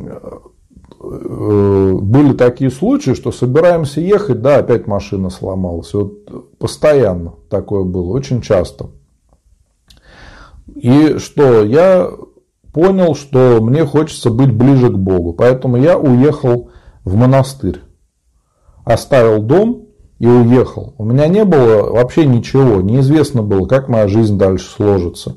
были такие случаи, что собираемся ехать, да, опять машина сломалась. Вот постоянно такое было, очень часто. И что, я понял, что мне хочется быть ближе к Богу. Поэтому я уехал в монастырь. Оставил дом и уехал. У меня не было вообще ничего, неизвестно было, как моя жизнь дальше сложится.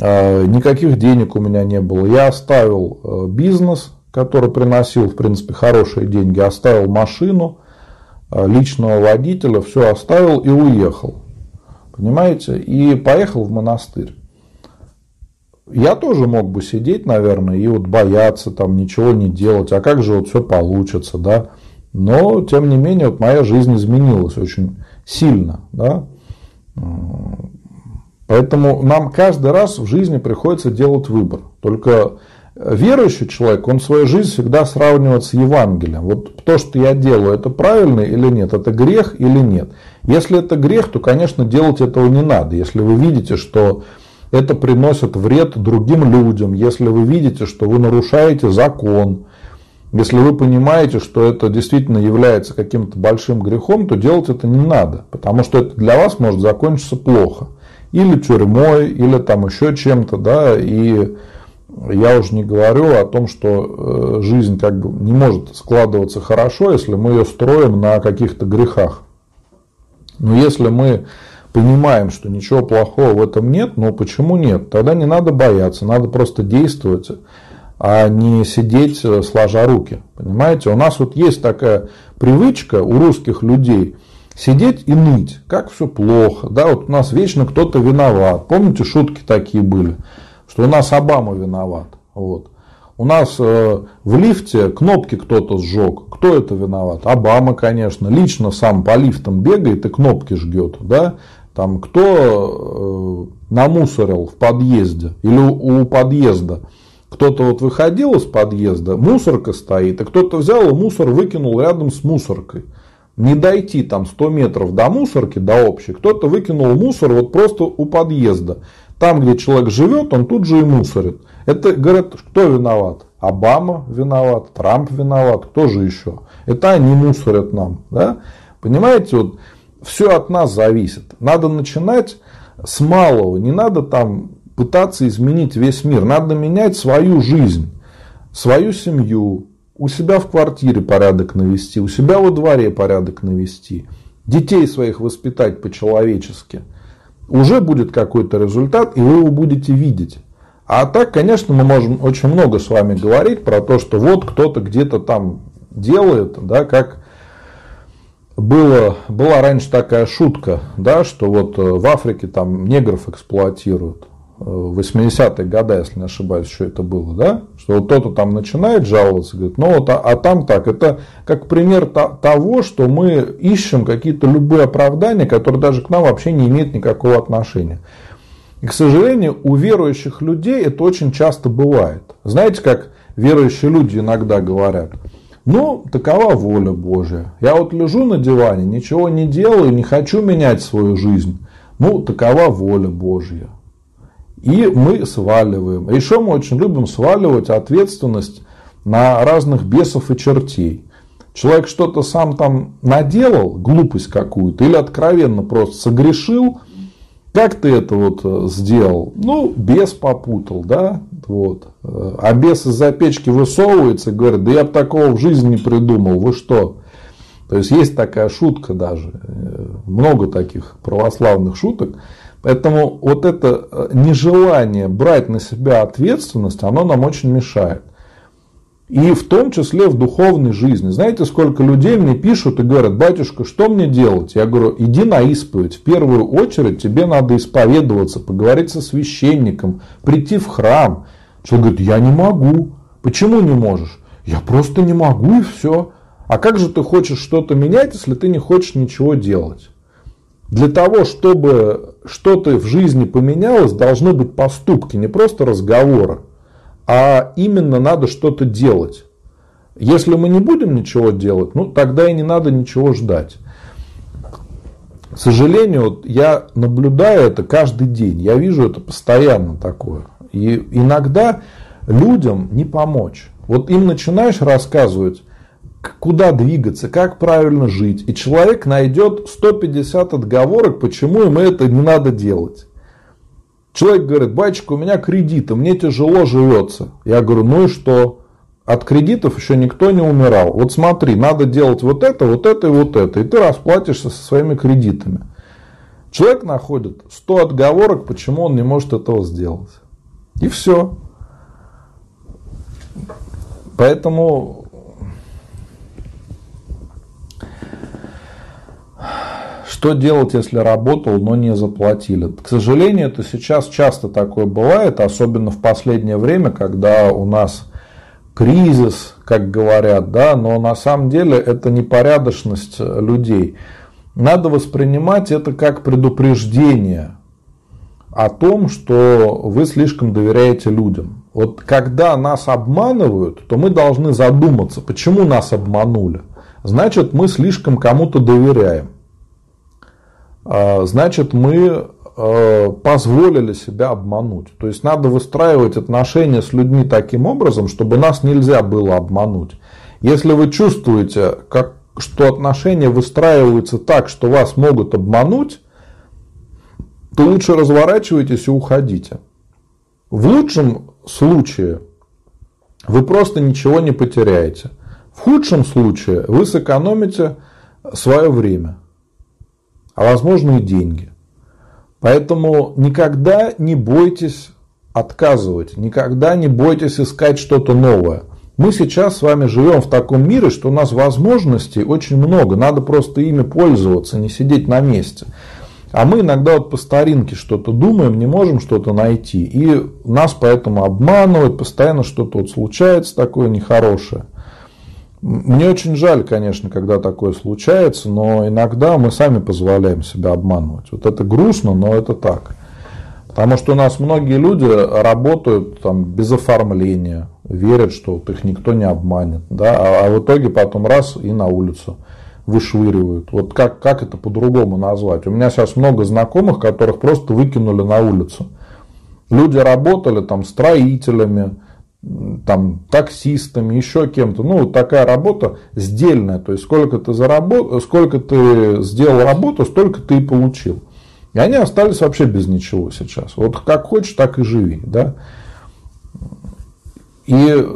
А, никаких денег у меня не было. Я оставил э, бизнес, который приносил, в принципе, хорошие деньги, оставил машину, э, личного водителя, все оставил и уехал. Понимаете? И поехал в монастырь. Я тоже мог бы сидеть, наверное, и вот бояться, там, ничего не делать, а как же вот все получится, да. Но, тем не менее, вот моя жизнь изменилась очень сильно, да. Поэтому нам каждый раз в жизни приходится делать выбор. Только верующий человек, он свою жизнь всегда сравнивает с Евангелием. Вот то, что я делаю, это правильно или нет, это грех или нет. Если это грех, то, конечно, делать этого не надо. Если вы видите, что это приносит вред другим людям, если вы видите, что вы нарушаете закон, если вы понимаете, что это действительно является каким-то большим грехом, то делать это не надо, потому что это для вас может закончиться плохо. Или тюрьмой, или там еще чем-то, да, и я уже не говорю о том, что э, жизнь как бы не может складываться хорошо, если мы ее строим на каких-то грехах. Но если мы понимаем, что ничего плохого в этом нет, но почему нет? Тогда не надо бояться, надо просто действовать, а не сидеть э, сложа руки. Понимаете, у нас вот есть такая привычка у русских людей сидеть и ныть, как все плохо, да, вот у нас вечно кто-то виноват. Помните, шутки такие были, что у нас Обама виноват, вот. У нас э, в лифте кнопки кто-то сжег. Кто это виноват? Обама, конечно. Лично сам по лифтам бегает и кнопки жгет. Да? Там, кто э, намусорил в подъезде или у, подъезда. Кто-то вот выходил из подъезда, мусорка стоит, и кто-то взял и мусор выкинул рядом с мусоркой. Не дойти там 100 метров до мусорки, до общей, кто-то выкинул мусор вот просто у подъезда. Там, где человек живет, он тут же и мусорит. Это, говорят, кто виноват? Обама виноват, Трамп виноват, кто же еще? Это они мусорят нам. Да? Понимаете, вот все от нас зависит. Надо начинать с малого. Не надо там пытаться изменить весь мир. Надо менять свою жизнь, свою семью, у себя в квартире порядок навести, у себя во дворе порядок навести, детей своих воспитать по-человечески. Уже будет какой-то результат, и вы его будете видеть. А так, конечно, мы можем очень много с вами говорить про то, что вот кто-то где-то там делает, да, как было, была раньше такая шутка, да, что вот э, в Африке там негров эксплуатируют. Э, в 80-е годы, если не ошибаюсь, еще это было, да, что вот кто-то там начинает жаловаться, говорит, ну вот, а, а там так, это как пример того, что мы ищем какие-то любые оправдания, которые даже к нам вообще не имеют никакого отношения. И, к сожалению, у верующих людей это очень часто бывает. Знаете, как верующие люди иногда говорят – ну, такова воля Божья. Я вот лежу на диване, ничего не делаю, не хочу менять свою жизнь. Ну, такова воля Божья. И мы сваливаем. А еще мы очень любим сваливать ответственность на разных бесов и чертей. Человек что-то сам там наделал, глупость какую-то, или откровенно просто согрешил, как ты это вот э, сделал? Ну, бес попутал, да, вот. А бес из-за печки высовывается и говорит, да я бы такого в жизни не придумал, вы что? То есть есть такая шутка даже, э, много таких православных шуток. Поэтому вот это э, нежелание брать на себя ответственность, оно нам очень мешает. И в том числе в духовной жизни. Знаете, сколько людей мне пишут и говорят, батюшка, что мне делать? Я говорю, иди на исповедь. В первую очередь тебе надо исповедоваться, поговорить со священником, прийти в храм. Человек говорит, я не могу. Почему не можешь? Я просто не могу и все. А как же ты хочешь что-то менять, если ты не хочешь ничего делать? Для того, чтобы что-то в жизни поменялось, должны быть поступки, не просто разговоры а именно надо что-то делать. Если мы не будем ничего делать, ну тогда и не надо ничего ждать. К сожалению, я наблюдаю это каждый день, я вижу это постоянно такое. И иногда людям не помочь. Вот им начинаешь рассказывать, куда двигаться, как правильно жить, и человек найдет 150 отговорок, почему ему это не надо делать. Человек говорит, батюшка, у меня кредиты, мне тяжело живется. Я говорю, ну и что? От кредитов еще никто не умирал. Вот смотри, надо делать вот это, вот это и вот это. И ты расплатишься со своими кредитами. Человек находит 100 отговорок, почему он не может этого сделать. И все. Поэтому Что делать, если работал, но не заплатили? К сожалению, это сейчас часто такое бывает, особенно в последнее время, когда у нас кризис, как говорят, да, но на самом деле это непорядочность людей. Надо воспринимать это как предупреждение о том, что вы слишком доверяете людям. Вот когда нас обманывают, то мы должны задуматься, почему нас обманули. Значит, мы слишком кому-то доверяем. А, значит, мы а, позволили себя обмануть. То есть надо выстраивать отношения с людьми таким образом, чтобы нас нельзя было обмануть. Если вы чувствуете, как, что отношения выстраиваются так, что вас могут обмануть, то лучше разворачивайтесь и уходите. В лучшем случае вы просто ничего не потеряете. В худшем случае вы сэкономите свое время, а возможно и деньги. Поэтому никогда не бойтесь отказывать, никогда не бойтесь искать что-то новое. Мы сейчас с вами живем в таком мире, что у нас возможностей очень много, надо просто ими пользоваться, не сидеть на месте. А мы иногда вот по старинке что-то думаем, не можем что-то найти. И нас поэтому обманывают, постоянно что-то вот случается такое нехорошее. Мне очень жаль, конечно, когда такое случается, но иногда мы сами позволяем себя обманывать. Вот это грустно, но это так. Потому что у нас многие люди работают там, без оформления, верят, что вот их никто не обманет. Да? А, а в итоге потом раз и на улицу вышвыривают. Вот как, как это по-другому назвать? У меня сейчас много знакомых, которых просто выкинули на улицу. Люди работали там строителями, там, таксистами, еще кем-то. Ну, такая работа сдельная. То есть, сколько ты, заработ... сколько ты сделал работу, столько ты и получил. И они остались вообще без ничего сейчас. Вот как хочешь, так и живи. Да? И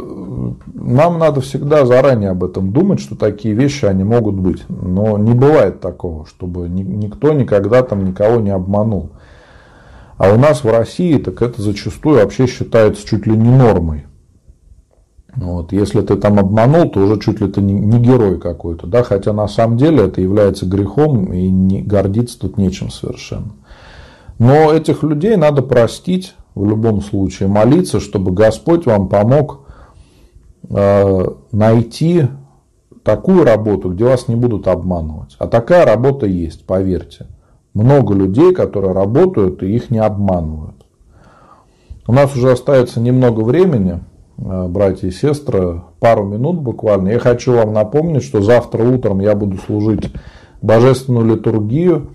нам надо всегда заранее об этом думать, что такие вещи, они могут быть. Но не бывает такого, чтобы никто никогда там никого не обманул. А у нас в России так это зачастую вообще считается чуть ли не нормой. Вот. Если ты там обманул, то уже чуть ли ты не, не герой какой-то. Да? Хотя на самом деле это является грехом и не, гордиться тут нечем совершенно. Но этих людей надо простить в любом случае, молиться, чтобы Господь вам помог э, найти такую работу, где вас не будут обманывать. А такая работа есть, поверьте. Много людей, которые работают и их не обманывают. У нас уже остается немного времени. Э, братья и сестры, пару минут буквально. Я хочу вам напомнить, что завтра утром я буду служить божественную литургию.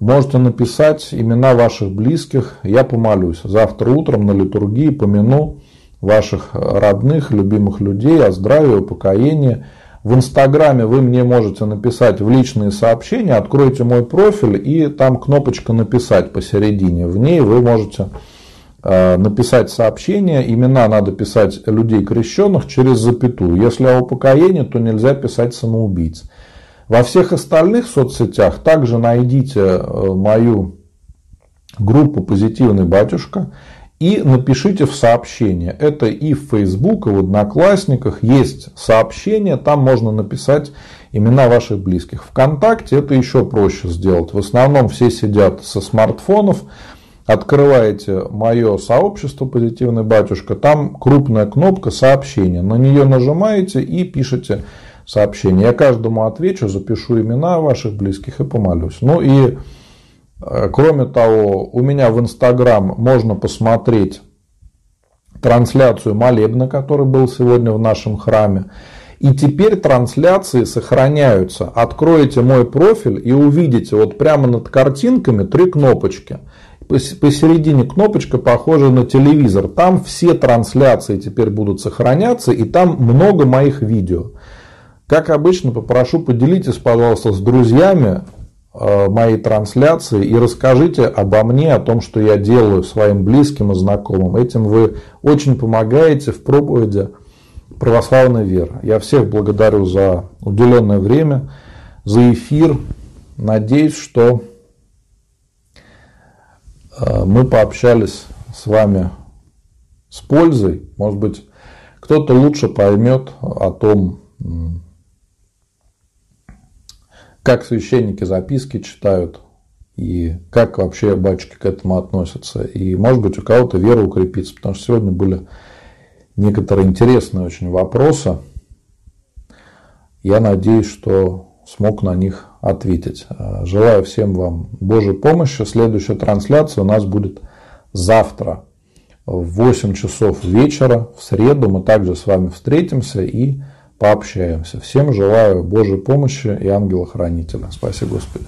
Можете написать имена ваших близких, я помолюсь. Завтра утром на литургии помяну ваших родных, любимых людей о здравии, упокоении. В Инстаграме вы мне можете написать в личные сообщения, откройте мой профиль и там кнопочка «Написать» посередине. В ней вы можете написать сообщение, имена надо писать людей крещенных через запятую. Если о упокоении, то нельзя писать самоубийц. Во всех остальных соцсетях также найдите э, мою группу «Позитивный батюшка» и напишите в сообщение. Это и в Facebook, и в Одноклассниках есть сообщение, там можно написать имена ваших близких. Вконтакте это еще проще сделать. В основном все сидят со смартфонов, открываете мое сообщество «Позитивный батюшка», там крупная кнопка «Сообщение». На нее нажимаете и пишете сообщение. Я каждому отвечу, запишу имена ваших близких и помолюсь. Ну и э, кроме того, у меня в Инстаграм можно посмотреть трансляцию молебна, который был сегодня в нашем храме. И теперь трансляции сохраняются. Откроете мой профиль и увидите вот прямо над картинками три кнопочки – посередине кнопочка похожа на телевизор. Там все трансляции теперь будут сохраняться, и там много моих видео. Как обычно, попрошу поделитесь, пожалуйста, с друзьями э, моей трансляции и расскажите обо мне, о том, что я делаю своим близким и знакомым. Этим вы очень помогаете в проповеди православной веры. Я всех благодарю за уделенное время, за эфир. Надеюсь, что мы пообщались с вами с пользой. Может быть, кто-то лучше поймет о том, как священники записки читают, и как вообще батюшки к этому относятся. И, может быть, у кого-то вера укрепится, потому что сегодня были некоторые интересные очень вопросы. Я надеюсь, что смог на них ответить. Желаю всем вам Божьей помощи. Следующая трансляция у нас будет завтра в 8 часов вечера, в среду. Мы также с вами встретимся и пообщаемся. Всем желаю Божьей помощи и ангела-хранителя. Спасибо, Господи.